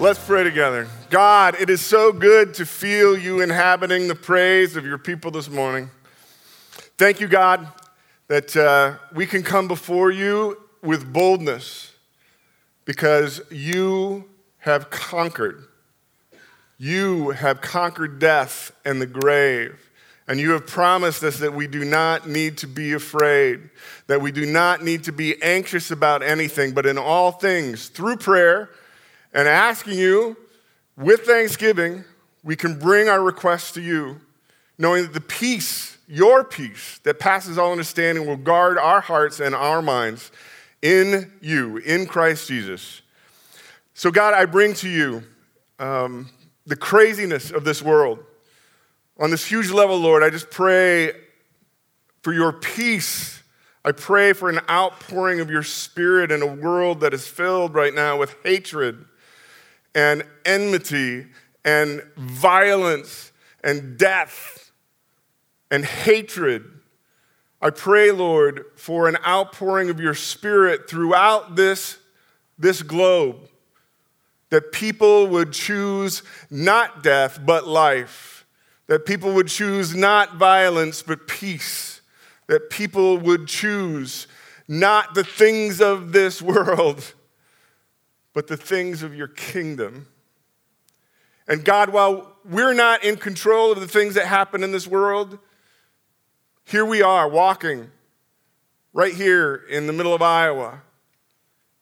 Let's pray together. God, it is so good to feel you inhabiting the praise of your people this morning. Thank you, God, that uh, we can come before you with boldness because you have conquered. You have conquered death and the grave. And you have promised us that we do not need to be afraid, that we do not need to be anxious about anything, but in all things, through prayer and asking you with thanksgiving, we can bring our requests to you, knowing that the peace, your peace that passes all understanding, will guard our hearts and our minds in you, in Christ Jesus. So, God, I bring to you um, the craziness of this world on this huge level, Lord, I just pray for your peace. I pray for an outpouring of your spirit in a world that is filled right now with hatred and enmity and violence and death and hatred. I pray, Lord, for an outpouring of your spirit throughout this, this globe, that people would choose not death, but life that people would choose not violence, but peace. That people would choose not the things of this world, but the things of your kingdom. And God, while we're not in control of the things that happen in this world, here we are walking right here in the middle of Iowa.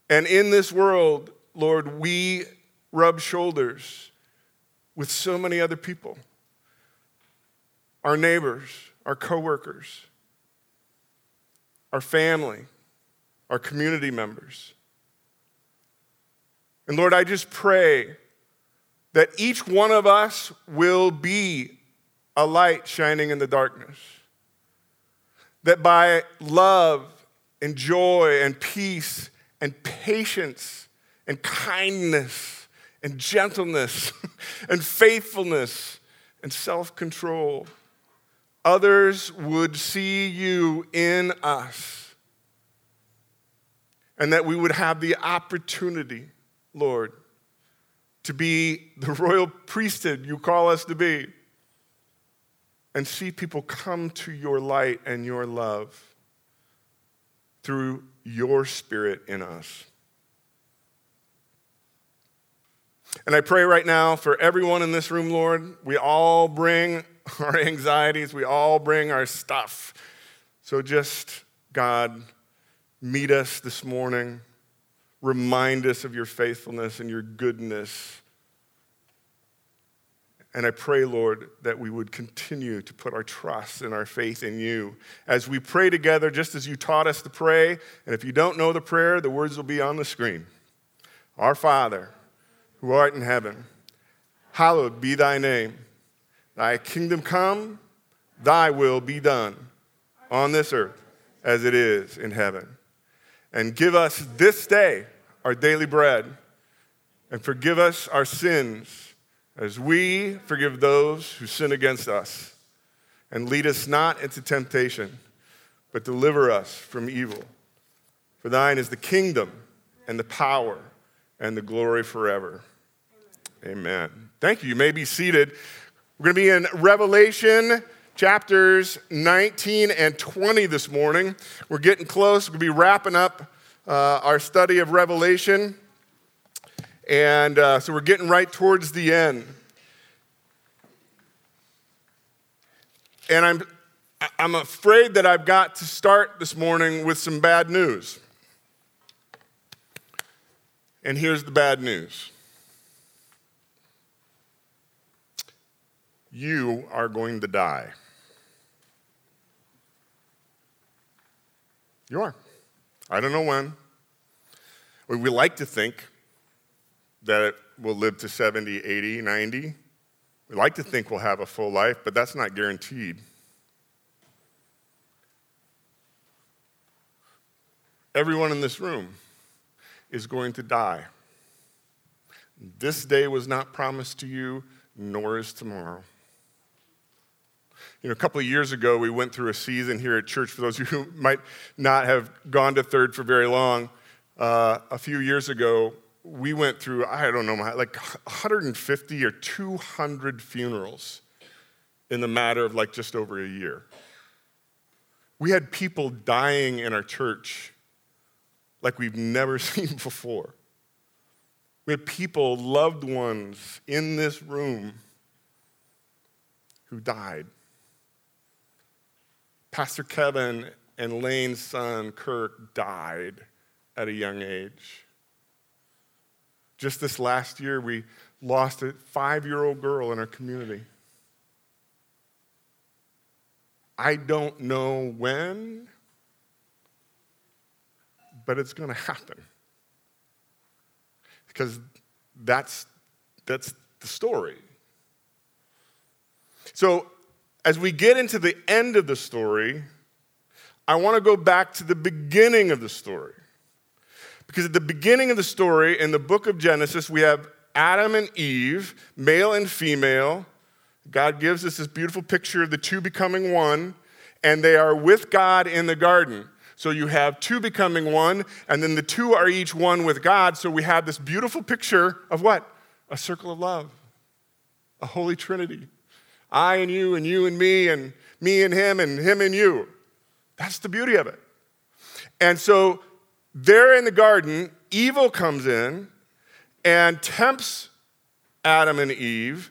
And in this world, Lord, we rub shoulders with so many other people our neighbors, our coworkers, our family, our community members. And Lord, I just pray that each one of us will be a light shining in the darkness. That by love and joy and peace and patience and kindness and gentleness and faithfulness and self control, others would see you in us. And that we would have the opportunity, Lord, to be the royal priesthood you call us to be, and see people come to your light and your love through your spirit in us. And I pray right now for everyone in this room, Lord, we all bring our anxieties, we all bring our stuff. So just, God, meet us this morning. Remind us of your faithfulness and your goodness. And I pray, Lord, that we would continue to put our trust and our faith in you as we pray together, just as you taught us to pray. And if you don't know the prayer, the words will be on the screen. Our Father, who art in heaven, hallowed be thy name. Thy kingdom come, thy will be done on this earth as it is in heaven. And give us this day our daily bread, and forgive us our sins as we forgive those who sin against us. And lead us not into temptation, but deliver us from evil. For thine is the kingdom and the power and the glory forever. Amen. Thank you. You may be seated. We're going to be in Revelation chapters 19 and 20 this morning. We're getting close. To be wrapping up uh, our study of Revelation. And uh, so we're getting right towards the end. And I'm, I'm afraid that I've got to start this morning with some bad news. And here's the bad news. you are going to die. You are. I don't know when. We like to think that we'll live to 70, 80, 90. We like to think we'll have a full life, but that's not guaranteed. Everyone in this room is going to die. This day was not promised to you, nor is tomorrow. You know, a couple of years ago, we went through a season here at church. For those of you who might not have gone to third for very long, uh, a few years ago, we went through, I don't know, like 150 or 200 funerals in the matter of like just over a year. We had people dying in our church like we've never seen before. We had people, loved ones in this room who died. Pastor Kevin and Lane's son, Kirk, died at a young age. Just this last year, we lost a five year old girl in our community. I don't know when, but it's going to happen. Because that's, that's the story. So, as we get into the end of the story, I want to go back to the beginning of the story. Because at the beginning of the story, in the book of Genesis, we have Adam and Eve, male and female. God gives us this beautiful picture of the two becoming one, and they are with God in the garden. So you have two becoming one, and then the two are each one with God. So we have this beautiful picture of what? A circle of love, a holy trinity. I and you, and you and me, and me and him, and him and you. That's the beauty of it. And so there in the garden, evil comes in and tempts Adam and Eve.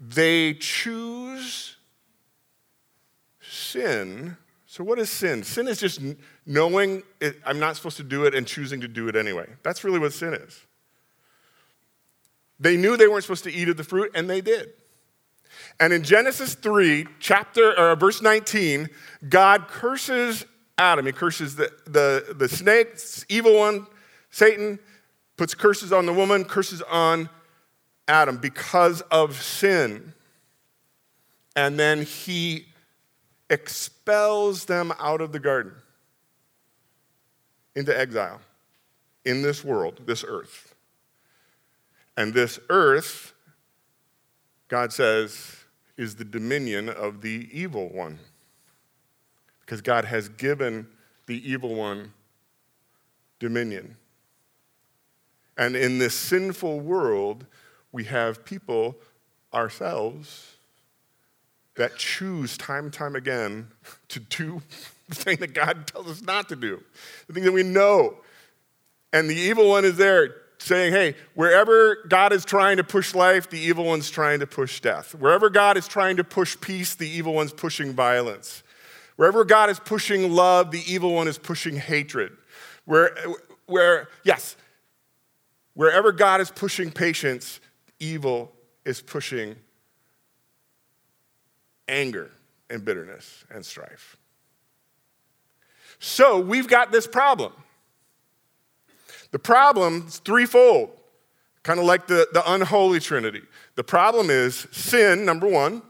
They choose sin. So, what is sin? Sin is just knowing it, I'm not supposed to do it and choosing to do it anyway. That's really what sin is. They knew they weren't supposed to eat of the fruit, and they did. And in Genesis 3, chapter or verse 19, God curses Adam. He curses the, the, the snake, evil one, Satan, puts curses on the woman, curses on Adam because of sin. And then he expels them out of the garden into exile in this world, this earth. And this earth, God says, is the dominion of the evil one because God has given the evil one dominion. And in this sinful world, we have people, ourselves, that choose time and time again to do the thing that God tells us not to do, the thing that we know. And the evil one is there saying, hey, wherever God is trying to push life, the evil one's trying to push death. Wherever God is trying to push peace, the evil one's pushing violence. Wherever God is pushing love, the evil one is pushing hatred. Where, where yes, wherever God is pushing patience, evil is pushing anger and bitterness and strife. So we've got this problem. The problem is threefold, kind of like the, the unholy trinity. The problem is sin, number one,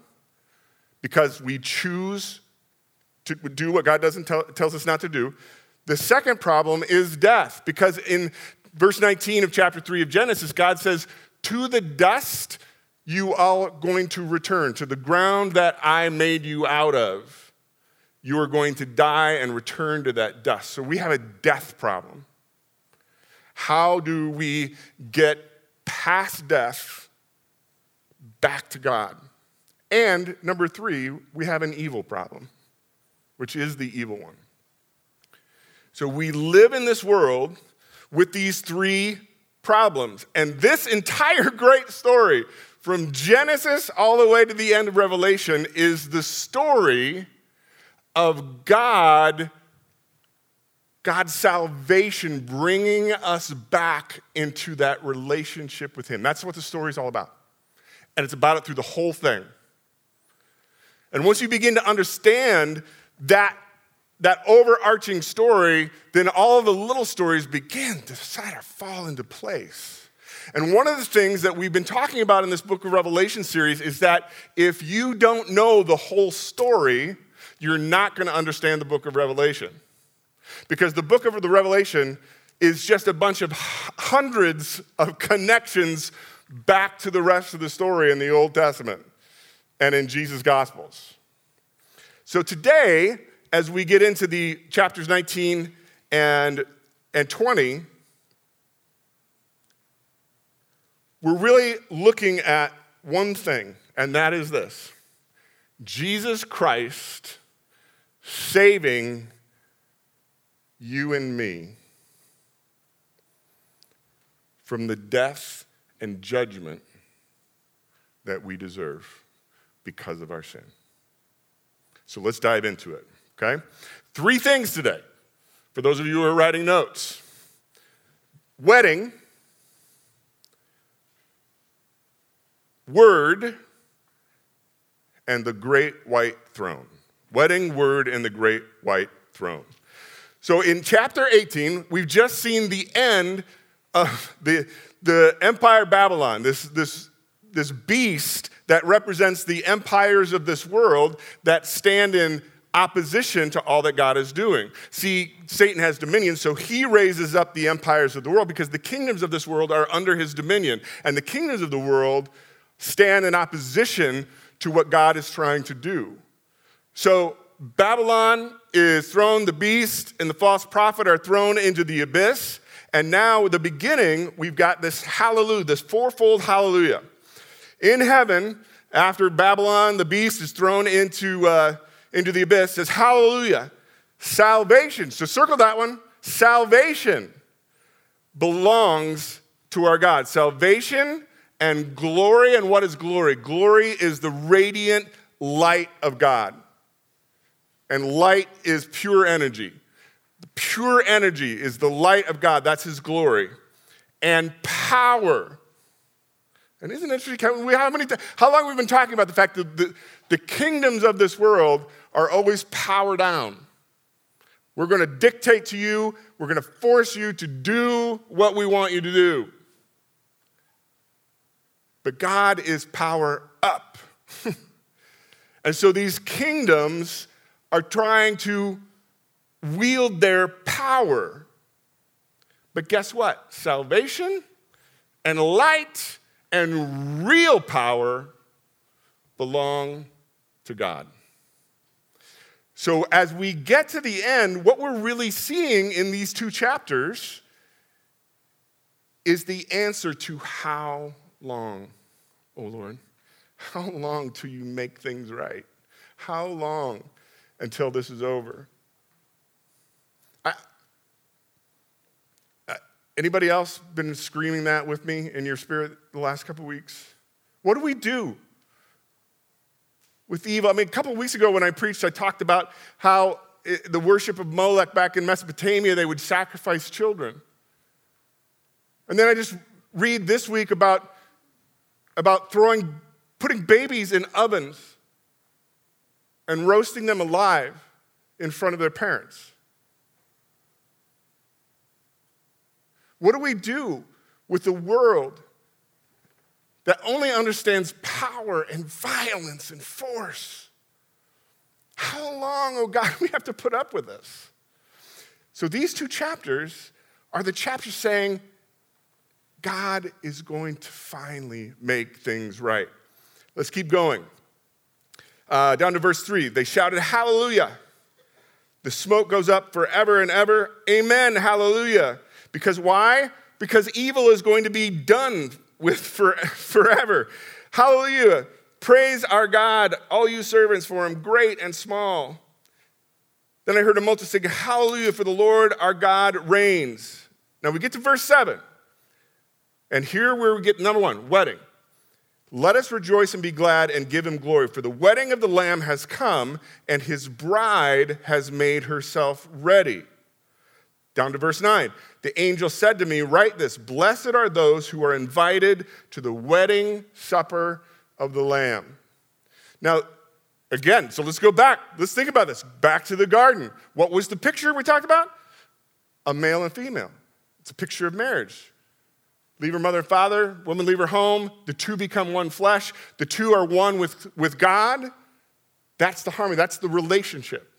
because we choose to do what God doesn't tell, tells us not to do. The second problem is death, because in verse 19 of chapter 3 of Genesis, God says, To the dust you are going to return, to the ground that I made you out of. You are going to die and return to that dust. So we have a death problem. How do we get past death back to God? And number three, we have an evil problem which is the evil one. So we live in this world with these three problems. And this entire great story, from Genesis all the way to the end of Revelation, is the story of God, God's salvation, bringing us back into that relationship with Him. That's what the story is all about. And it's about it through the whole thing. And once you begin to understand that, that overarching story, then all of the little stories begin to sort of fall into place. And one of the things that we've been talking about in this book of Revelation series is that if you don't know the whole story, you're not going to understand the book of Revelation. Because the book of the Revelation is just a bunch of hundreds of connections back to the rest of the story in the Old Testament and in Jesus' Gospels. So today, as we get into the chapters 19 and, and 20, we're really looking at one thing, and that is this Jesus Christ saving you and me from the death and judgment that we deserve because of our sin. So let's dive into it, okay? Three things today for those of you who are writing notes wedding, word, and the great white throne. Wedding, word, and the great white throne. So in chapter 18, we've just seen the end of the, the empire Babylon, this, this, this beast that represents the empires of this world that stand in opposition to all that God is doing. See, Satan has dominion, so he raises up the empires of the world because the kingdoms of this world are under his dominion. And the kingdoms of the world stand in opposition to what God is trying to do. So Babylon is thrown, the beast and the false prophet are thrown into the abyss. And now, the beginning, we've got this hallelujah, this fourfold hallelujah. In heaven, after Babylon, the beast is thrown into, uh, into the abyss, says, Hallelujah, salvation. So circle that one. Salvation belongs to our God. Salvation and glory. And what is glory? Glory is the radiant light of God. And light is pure energy. Pure energy is the light of God. That's his glory. And power. And isn't it interesting? We, how, many, how long have we been talking about the fact that the, the kingdoms of this world are always power down? We're going to dictate to you, we're going to force you to do what we want you to do. But God is power up. and so these kingdoms are trying to wield their power. But guess what? Salvation and light and real power belong to God. So, as we get to the end, what we're really seeing in these two chapters is the answer to how long, oh Lord? How long till you make things right? How long until this is over? I, I, anybody else been screaming that with me in your spirit the last couple weeks? What do we do with evil? I mean, a couple weeks ago when I preached, I talked about how it, the worship of Molech back in Mesopotamia, they would sacrifice children. And then I just read this week about, about throwing, putting babies in ovens and roasting them alive in front of their parents. What do we do with the world that only understands power and violence and force? How long, oh God, we have to put up with this? So these two chapters are the chapters saying, God is going to finally make things right. Let's keep going. Uh, down to verse 3. They shouted, Hallelujah. The smoke goes up forever and ever. Amen. Hallelujah. Because why? Because evil is going to be done with for, forever. Hallelujah. Praise our God, all you servants for him, great and small. Then I heard a multitude sing, Hallelujah, for the Lord our God reigns. Now we get to verse 7. And here we get number one, wedding. Let us rejoice and be glad and give him glory, for the wedding of the Lamb has come, and his bride has made herself ready. Down to verse 9. The angel said to me, Write this Blessed are those who are invited to the wedding supper of the Lamb. Now, again, so let's go back. Let's think about this. Back to the garden. What was the picture we talked about? A male and female. It's a picture of marriage. Leave her mother and father, woman leave her home, the two become one flesh, the two are one with, with God. That's the harmony, that's the relationship.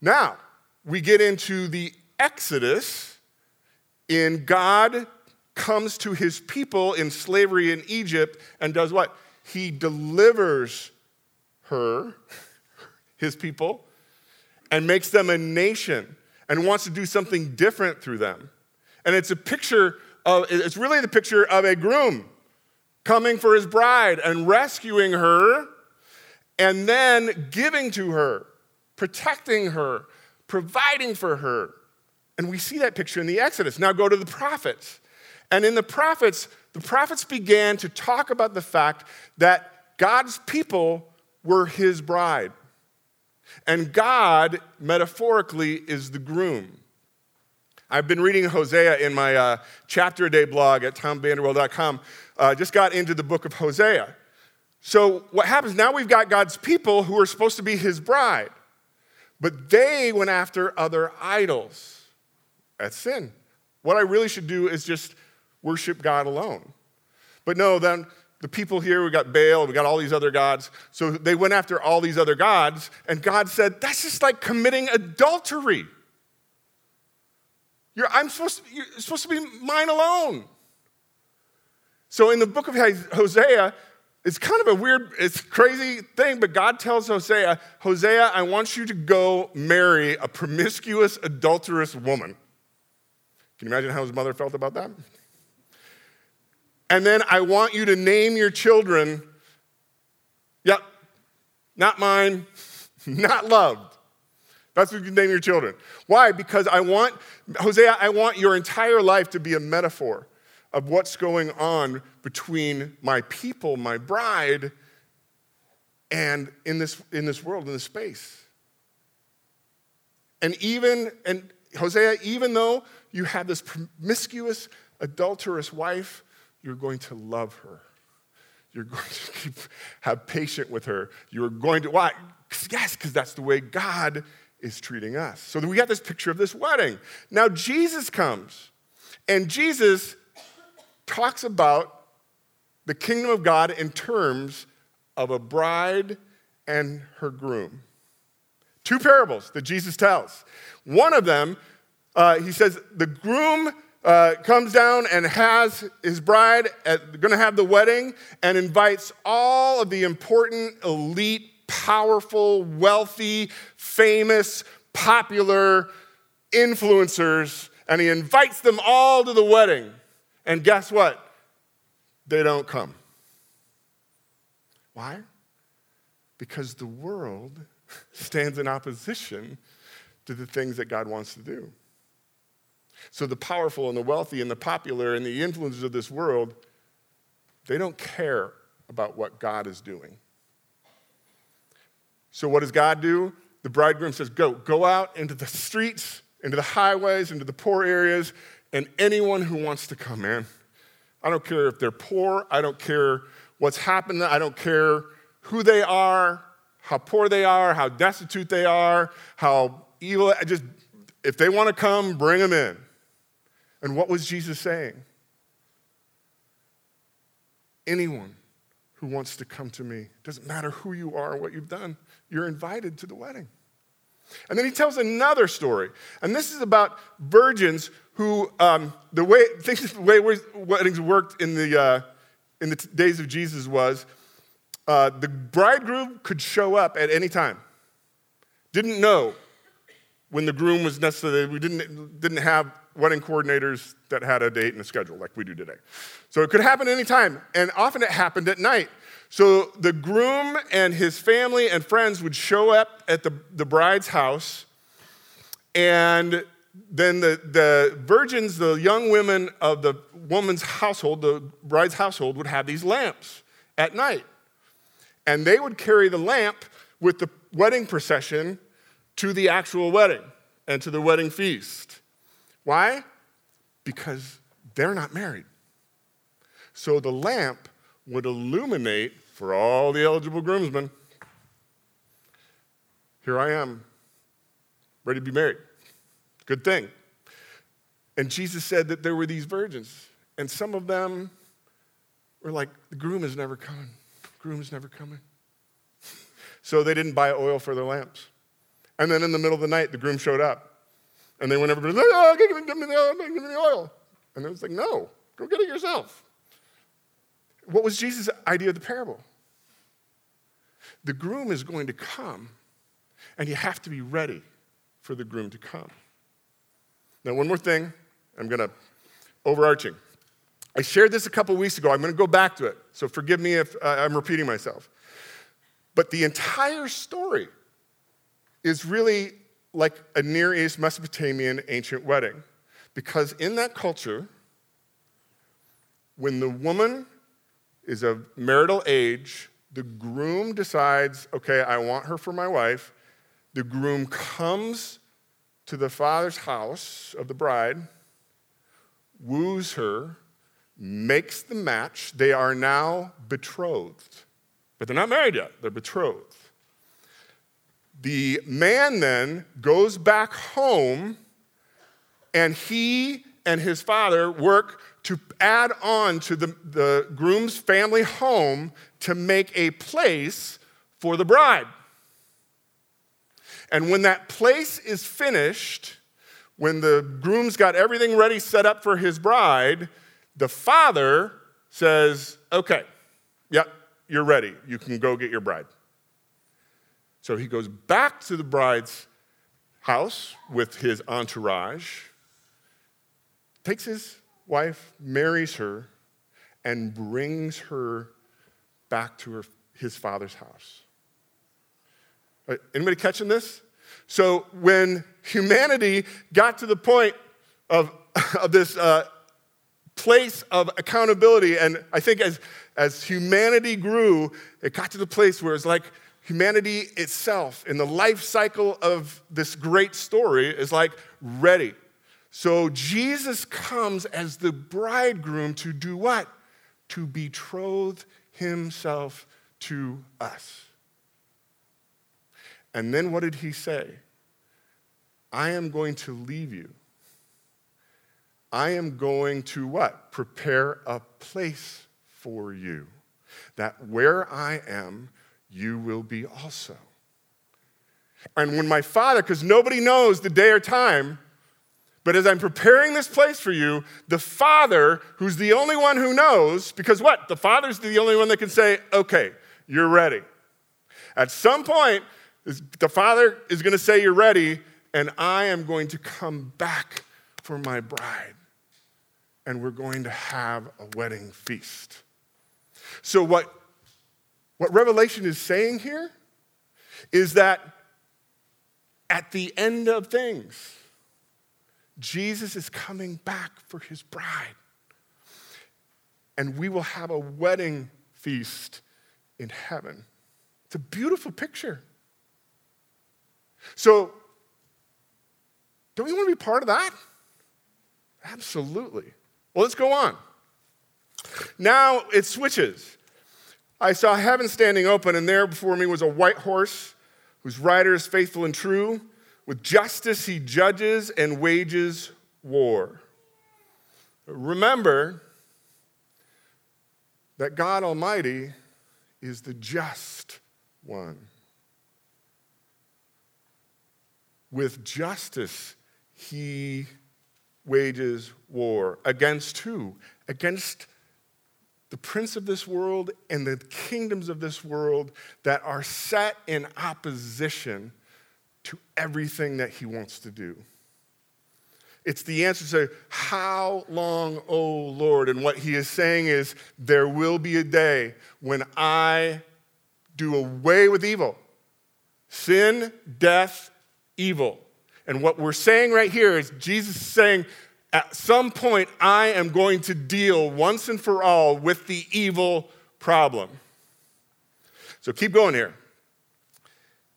Now, we get into the Exodus, in God comes to his people in slavery in Egypt and does what? He delivers her, his people, and makes them a nation and wants to do something different through them. And it's a picture of, it's really the picture of a groom coming for his bride and rescuing her and then giving to her, protecting her, providing for her. And we see that picture in the Exodus. Now go to the prophets. And in the prophets, the prophets began to talk about the fact that God's people were his bride. And God, metaphorically, is the groom. I've been reading Hosea in my uh, chapter a day blog at tomvanderwell.com. Uh, just got into the book of Hosea. So, what happens now we've got God's people who are supposed to be his bride, but they went after other idols. That's sin. What I really should do is just worship God alone. But no, then the people here, we got Baal, we got all these other gods. So they went after all these other gods, and God said, That's just like committing adultery. You're, I'm supposed to, you're supposed to be mine alone. So in the book of Hosea, it's kind of a weird, it's crazy thing, but God tells Hosea, Hosea, I want you to go marry a promiscuous, adulterous woman. Can you imagine how his mother felt about that? And then I want you to name your children, yep, not mine, not loved. That's what you name your children. Why? Because I want, Hosea, I want your entire life to be a metaphor of what's going on between my people, my bride, and in this, in this world, in this space. And even, and Hosea, even though you have this promiscuous, adulterous wife, you're going to love her. You're going to keep, have patience with her. You're going to, why? Yes, because that's the way God is treating us. So we got this picture of this wedding. Now Jesus comes, and Jesus talks about the kingdom of God in terms of a bride and her groom. Two parables that Jesus tells. One of them, uh, he says, the groom uh, comes down and has his bride going to have the wedding and invites all of the important, elite, powerful, wealthy, famous, popular influencers, and he invites them all to the wedding. And guess what? They don't come. Why? Because the world stands in opposition to the things that God wants to do. So the powerful and the wealthy and the popular and the influencers of this world, they don't care about what God is doing. So what does God do? The bridegroom says, Go, go out into the streets, into the highways, into the poor areas, and anyone who wants to come in. I don't care if they're poor, I don't care what's happening, I don't care who they are, how poor they are, how destitute they are, how evil. I just if they want to come, bring them in. And what was Jesus saying? Anyone who wants to come to me, doesn't matter who you are or what you've done, you're invited to the wedding. And then he tells another story. And this is about virgins who, um, the way, the way weddings worked in the, uh, in the days of Jesus was uh, the bridegroom could show up at any time. Didn't know when the groom was necessary. We didn't, didn't have wedding coordinators that had a date and a schedule like we do today. So it could happen anytime, and often it happened at night. So the groom and his family and friends would show up at the, the bride's house, and then the, the virgins, the young women of the woman's household, the bride's household, would have these lamps at night. And they would carry the lamp with the wedding procession to the actual wedding and to the wedding feast. Why? Because they're not married. So the lamp would illuminate for all the eligible groomsmen. Here I am, ready to be married. Good thing. And Jesus said that there were these virgins, and some of them were like, the groom is never coming. The groom is never coming. so they didn't buy oil for their lamps. And then in the middle of the night, the groom showed up. And they went everybody's like, oh, give give the oil, give me the oil. And it was like, no, go get it yourself. What was Jesus' idea of the parable? The groom is going to come, and you have to be ready for the groom to come. Now, one more thing, I'm going to, overarching. I shared this a couple weeks ago. I'm going to go back to it. So forgive me if uh, I'm repeating myself. But the entire story is really like a Near East Mesopotamian ancient wedding. Because in that culture, when the woman is of marital age, the groom decides, okay, I want her for my wife. The groom comes to the father's house of the bride, woos her, makes the match. They are now betrothed, but they're not married yet, they're betrothed. The man then goes back home and he and his father work to add on to the, the groom's family home to make a place for the bride. And when that place is finished, when the groom's got everything ready set up for his bride, the father says, Okay, yep, you're ready. You can go get your bride. So he goes back to the bride's house with his entourage, takes his wife, marries her, and brings her back to her, his father's house. Uh, anybody catching this? So when humanity got to the point of, of this uh, place of accountability, and I think as, as humanity grew, it got to the place where it's like humanity itself in the life cycle of this great story is like ready. So Jesus comes as the bridegroom to do what? To betroth himself to us. And then what did he say? I am going to leave you. I am going to what? Prepare a place for you. That where I am, you will be also. And when my father, because nobody knows the day or time, but as I'm preparing this place for you, the Father, who's the only one who knows, because what? The Father's the only one that can say, okay, you're ready. At some point, the Father is going to say, You're ready, and I am going to come back for my bride. And we're going to have a wedding feast. So, what what Revelation is saying here is that at the end of things, Jesus is coming back for his bride. And we will have a wedding feast in heaven. It's a beautiful picture. So, don't you want to be part of that? Absolutely. Well, let's go on. Now it switches. I saw heaven standing open, and there before me was a white horse whose rider is faithful and true. With justice he judges and wages war. Remember that God Almighty is the just one. With justice he wages war. Against who? Against the prince of this world and the kingdoms of this world that are set in opposition to everything that he wants to do. It's the answer to how long, O Lord? And what he is saying is, there will be a day when I do away with evil sin, death, evil. And what we're saying right here is Jesus is saying, at some point, I am going to deal once and for all with the evil problem. So keep going here.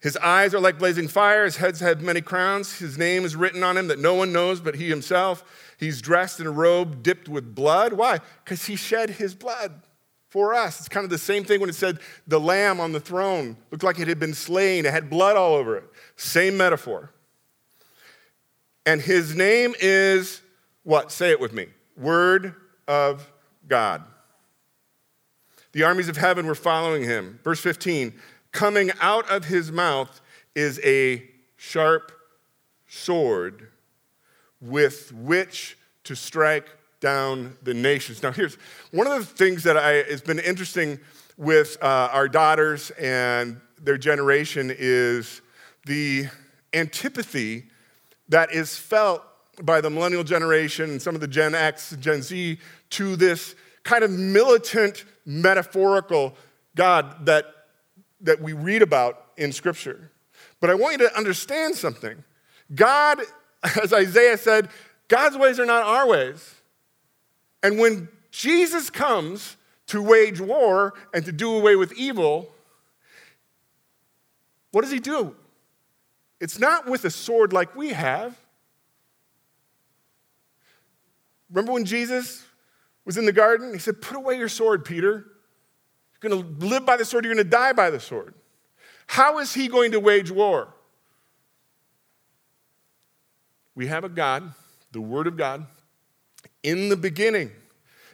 His eyes are like blazing fire. His heads have many crowns. His name is written on him that no one knows but he himself. He's dressed in a robe dipped with blood. Why? Because he shed his blood for us. It's kind of the same thing when it said the lamb on the throne looked like it had been slain, it had blood all over it. Same metaphor. And his name is what? Say it with me Word of God. The armies of heaven were following him. Verse 15 coming out of his mouth is a sharp sword with which to strike down the nations. Now, here's one of the things that I, has been interesting with uh, our daughters and their generation is the antipathy that is felt by the millennial generation and some of the Gen X, Gen Z to this kind of militant, metaphorical God that, that we read about in Scripture. But I want you to understand something. God, as Isaiah said, God's ways are not our ways. And when Jesus comes to wage war and to do away with evil, what does he do? It's not with a sword like we have. Remember when Jesus was in the garden? He said, Put away your sword, Peter. Going to live by the sword, you're going to die by the sword. How is he going to wage war? We have a God, the Word of God. In the beginning,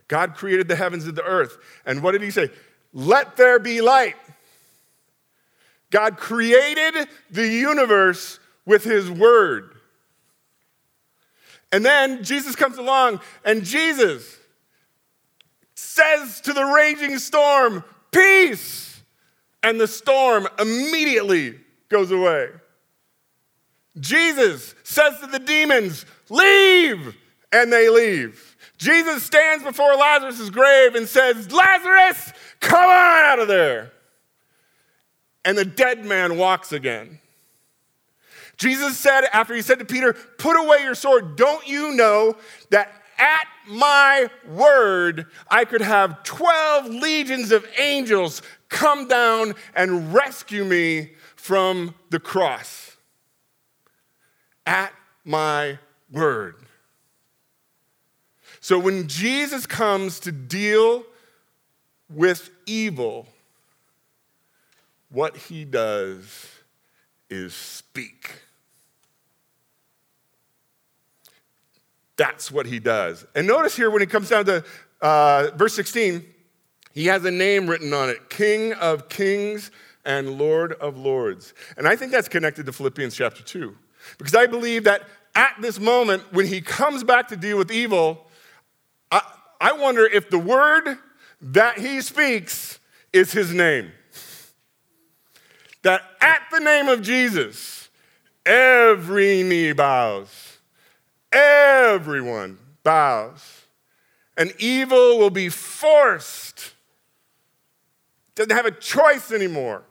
God created the heavens and the earth. And what did he say? Let there be light. God created the universe with his word. And then Jesus comes along, and Jesus says to the raging storm, Peace! And the storm immediately goes away. Jesus says to the demons, Leave! And they leave. Jesus stands before Lazarus' grave and says, Lazarus, come on out of there. And the dead man walks again. Jesus said, after he said to Peter, Put away your sword, don't you know that at my word I could have 12 legions of angels come down and rescue me from the cross? At my word. So when Jesus comes to deal with evil, what he does is speak. That's what he does. And notice here when he comes down to uh, verse 16, he has a name written on it King of Kings and Lord of Lords. And I think that's connected to Philippians chapter 2. Because I believe that at this moment, when he comes back to deal with evil, I, I wonder if the word that he speaks is his name. That at the name of Jesus, every knee bows Everyone bows. And evil will be forced, doesn't have a choice anymore,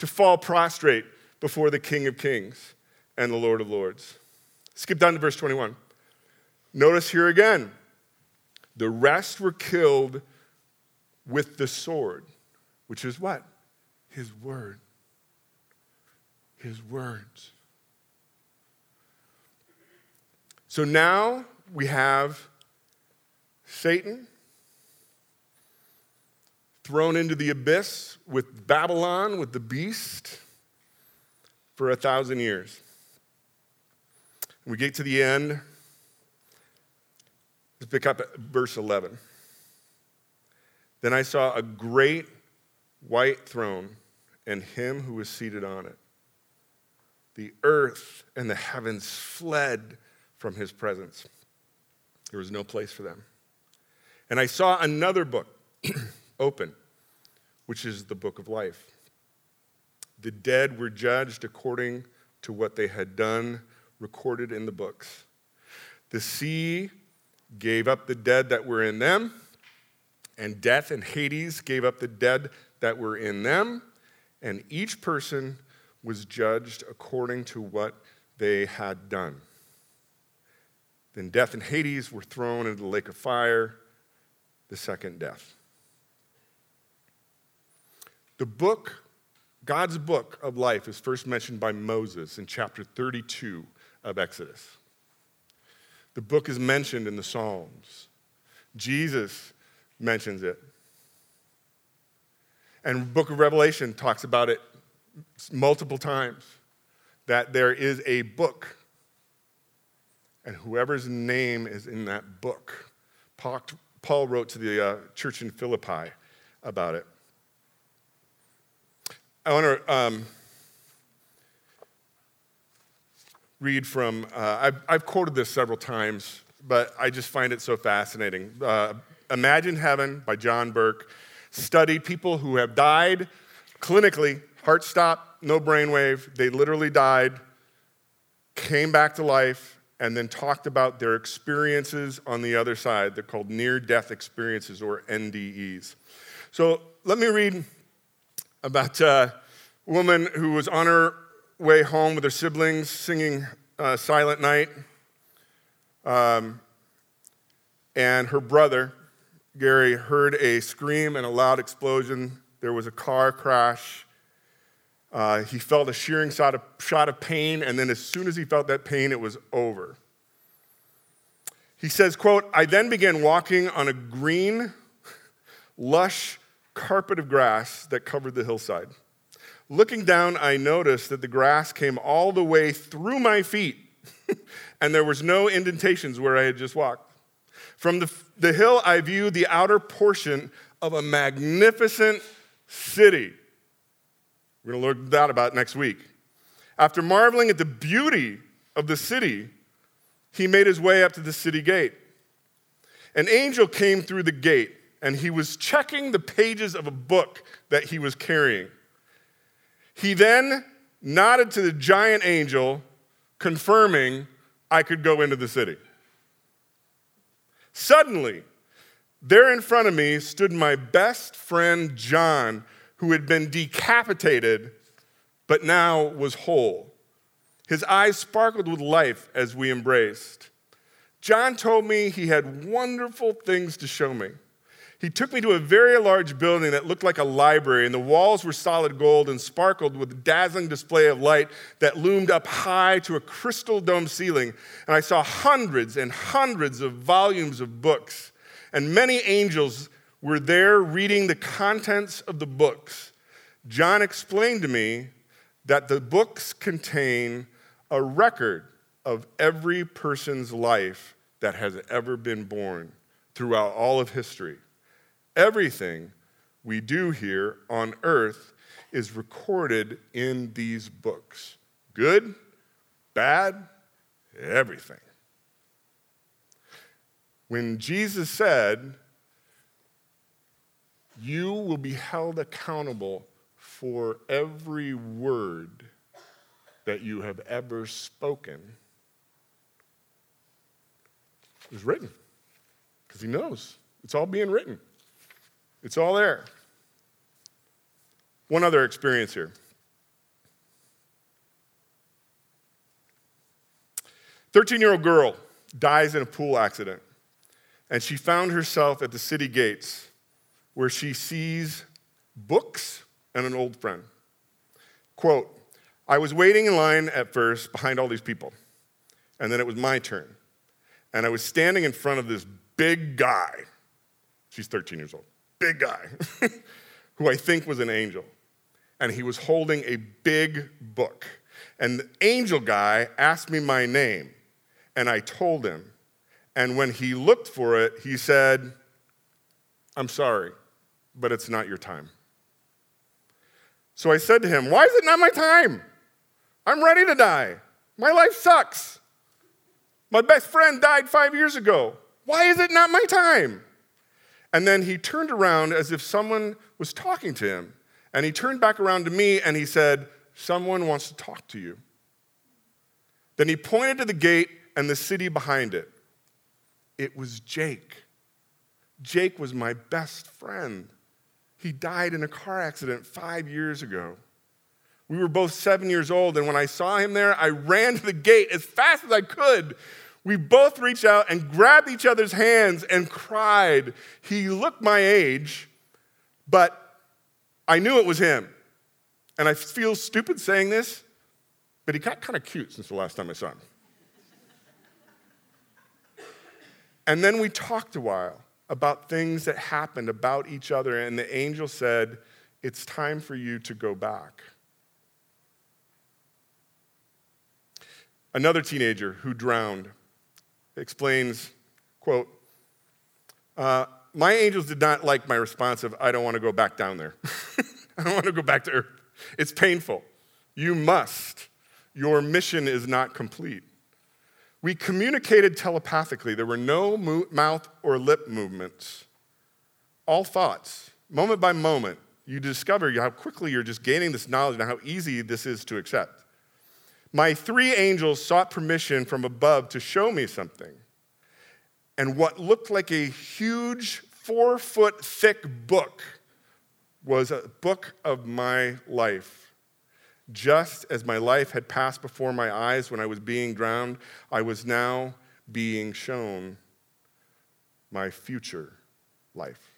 to fall prostrate before the King of Kings and the Lord of Lords. Skip down to verse 21. Notice here again the rest were killed with the sword, which is what? His word. His words. So now we have Satan thrown into the abyss with Babylon, with the beast, for a thousand years. We get to the end. Let's pick up verse 11. Then I saw a great white throne and him who was seated on it. The earth and the heavens fled from his presence. There was no place for them. And I saw another book open, which is the book of life. The dead were judged according to what they had done, recorded in the books. The sea gave up the dead that were in them, and death and Hades gave up the dead that were in them, and each person was judged according to what they had done. Then death and Hades were thrown into the lake of fire, the second death. The book, God's book of life, is first mentioned by Moses in chapter 32 of Exodus. The book is mentioned in the Psalms. Jesus mentions it. And book of Revelation talks about it multiple times that there is a book and whoever's name is in that book. Paul wrote to the uh, church in Philippi about it. I want to um, read from, uh, I've, I've, quoted this several times, but I just find it so fascinating. Uh, Imagine Heaven by John Burke studied people who have died clinically, heart stop, no brainwave. They literally died, came back to life, and then talked about their experiences on the other side. They're called near death experiences or NDEs. So let me read about a woman who was on her way home with her siblings singing uh, Silent Night. Um, and her brother, Gary, heard a scream and a loud explosion. There was a car crash. Uh, he felt a shearing shot of, shot of pain, and then as soon as he felt that pain, it was over. He says, quote, I then began walking on a green, lush carpet of grass that covered the hillside. Looking down, I noticed that the grass came all the way through my feet, and there was no indentations where I had just walked. From the, the hill, I viewed the outer portion of a magnificent city we're going to learn that about next week. After marveling at the beauty of the city, he made his way up to the city gate. An angel came through the gate, and he was checking the pages of a book that he was carrying. He then nodded to the giant angel, confirming I could go into the city. Suddenly, there in front of me stood my best friend John, who had been decapitated but now was whole. His eyes sparkled with life as we embraced. John told me he had wonderful things to show me. He took me to a very large building that looked like a library, and the walls were solid gold and sparkled with a dazzling display of light that loomed up high to a crystal dome ceiling. And I saw hundreds and hundreds of volumes of books, and many angels were there reading the contents of the books, John explained to me that the books contain a record of every person's life that has ever been born throughout all of history. Everything we do here on earth is recorded in these books good, bad, everything. When Jesus said, you will be held accountable for every word that you have ever spoken. Was written because he knows. It's all being written, it's all there. One other experience here. 13 year old girl dies in a pool accident, and she found herself at the city gates where she sees books and an old friend. Quote, I was waiting in line at first behind all these people, and then it was my turn. And I was standing in front of this big guy. She's 13 years old. Big guy, who I think was an angel. And he was holding a big book. And the angel guy asked me my name, and I told him. And when he looked for it, he said, I'm sorry but it's not your time. So I said to him, Why is it not my time? I'm ready to die. My life sucks. My best friend died five years ago. Why is it not my time? And then he turned around as if someone was talking to him. And he turned back around to me and he said, Someone wants to talk to you. Then he pointed to the gate and the city behind it. It was Jake. Jake was my best friend. He died in a car accident five years ago. We were both seven years old, and when I saw him there, I ran to the gate as fast as I could. We both reached out and grabbed each other's hands and cried. He looked my age, but I knew it was him. And I feel stupid saying this, but he got kind of cute since the last time I saw him. and then we talked a while about things that happened about each other, and the angel said, It's time for you to go back. Another teenager who drowned explains, quote, uh, my angels did not like my response of, I don't want to go back down there. I don't want to go back to earth. It's painful. You must. Your mission is not complete. We communicated telepathically. There were no mo- mouth or lip movements. All thoughts, moment by moment, you discover how quickly you're just gaining this knowledge and how easy this is to accept. my three angels sought permission from above to show me something. And what looked like a huge four foot thick book was a book of my life. Just as my life had passed before my eyes when I was being drowned, I was now being shown my future life.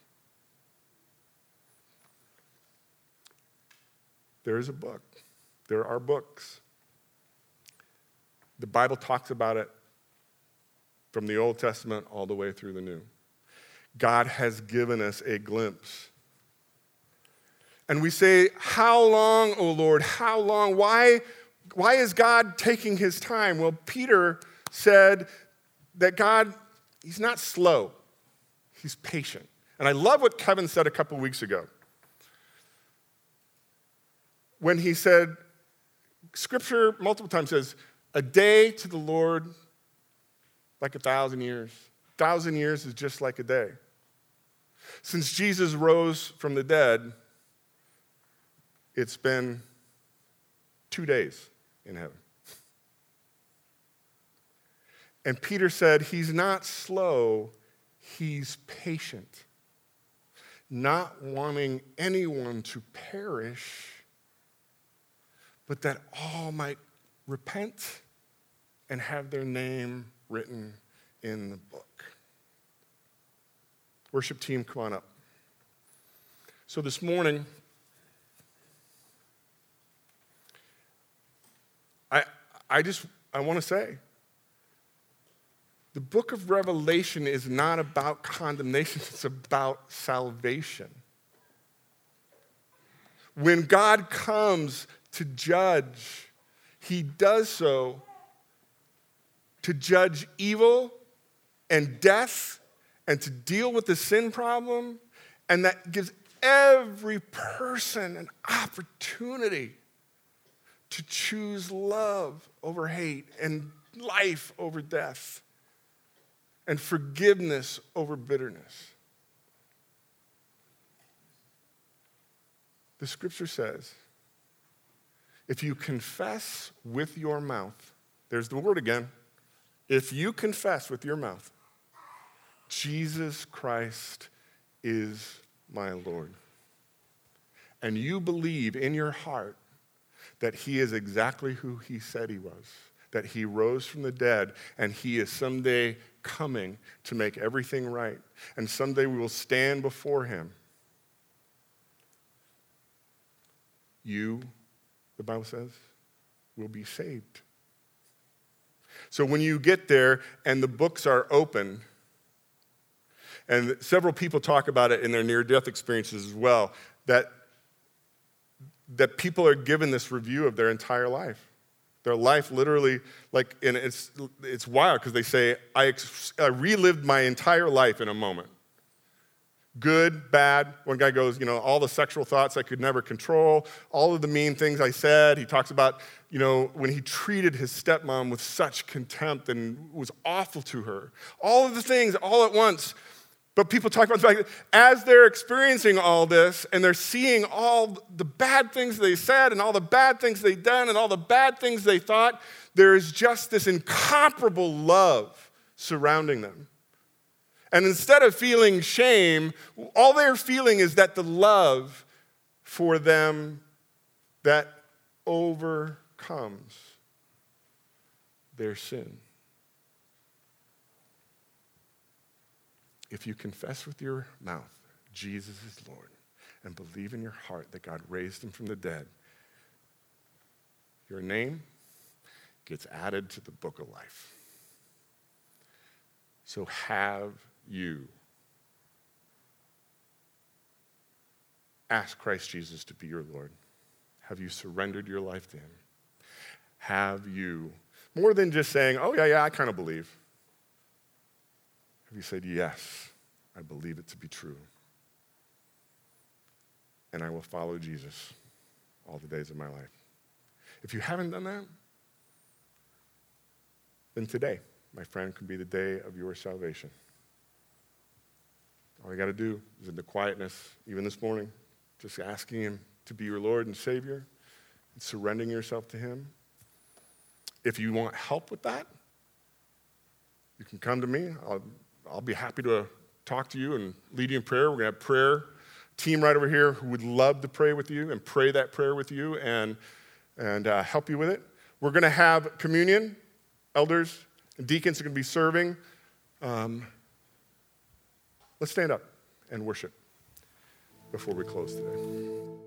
There is a book. There are books. The Bible talks about it from the Old Testament all the way through the New. God has given us a glimpse. And we say, How long, O Lord? How long? Why, why is God taking his time? Well, Peter said that God, he's not slow, he's patient. And I love what Kevin said a couple weeks ago when he said, Scripture multiple times says, a day to the Lord like a thousand years. A thousand years is just like a day. Since Jesus rose from the dead, it's been two days in heaven. And Peter said, He's not slow, he's patient, not wanting anyone to perish but that all might repent and have their name written in the book. Worship team, come on up. So this morning, I, I just I want to say the book of Revelation is not about condemnation, it's about salvation. When God comes to judge, he does so to judge evil and death and to deal with the sin problem. And that gives every person an opportunity to choose love over hate and life over death and forgiveness over bitterness. The scripture says, if you confess with your mouth, there's the word again. If you confess with your mouth, Jesus Christ is my Lord, and you believe in your heart that he is exactly who he said he was, that he rose from the dead, and he is someday coming to make everything right, and someday we will stand before him. You the Bible says, will be saved. So when you get there and the books are open, and several people talk about it in their near death experiences as well, that, that people are given this review of their entire life. Their life literally, like, and it's, it's wild because they say, I, ex- I relived my entire life in a moment good, bad. One guy goes, you know, all the sexual thoughts I could never control, all of the mean things I said. He talks about, you know, when he treated his stepmom with such contempt and was awful to her. All of the things all at once. But people talk about the fact that as they're experiencing all this and they're seeing all the bad things they said and all the bad things they've done and all the bad things they thought, there is just this incomparable love surrounding them. And instead of feeling shame, all they're feeling is that the love for them that overcomes their sin. If you confess with your mouth Jesus is Lord and believe in your heart that God raised him from the dead, your name gets added to the book of life. So have you. Ask Christ Jesus to be your Lord. Have you surrendered your life to Him? Have you, more than just saying, oh, yeah, yeah, I kind of believe, you said, yes, I believe it to be true? And I will follow Jesus all the days of my life. If you haven't done that, then today, my friend, can be the day of your salvation. All you got to do is in the quietness, even this morning, just asking Him to be your Lord and Savior and surrendering yourself to Him. if you want help with that, you can come to me. I'll, I'll be happy to talk to you and lead you in prayer. We're going to have prayer team right over here who would love to pray with you and pray that prayer with you and, and uh, help you with it. We're going to have communion. Elders and deacons are going to be serving. Um, let's stand up and worship before we close today.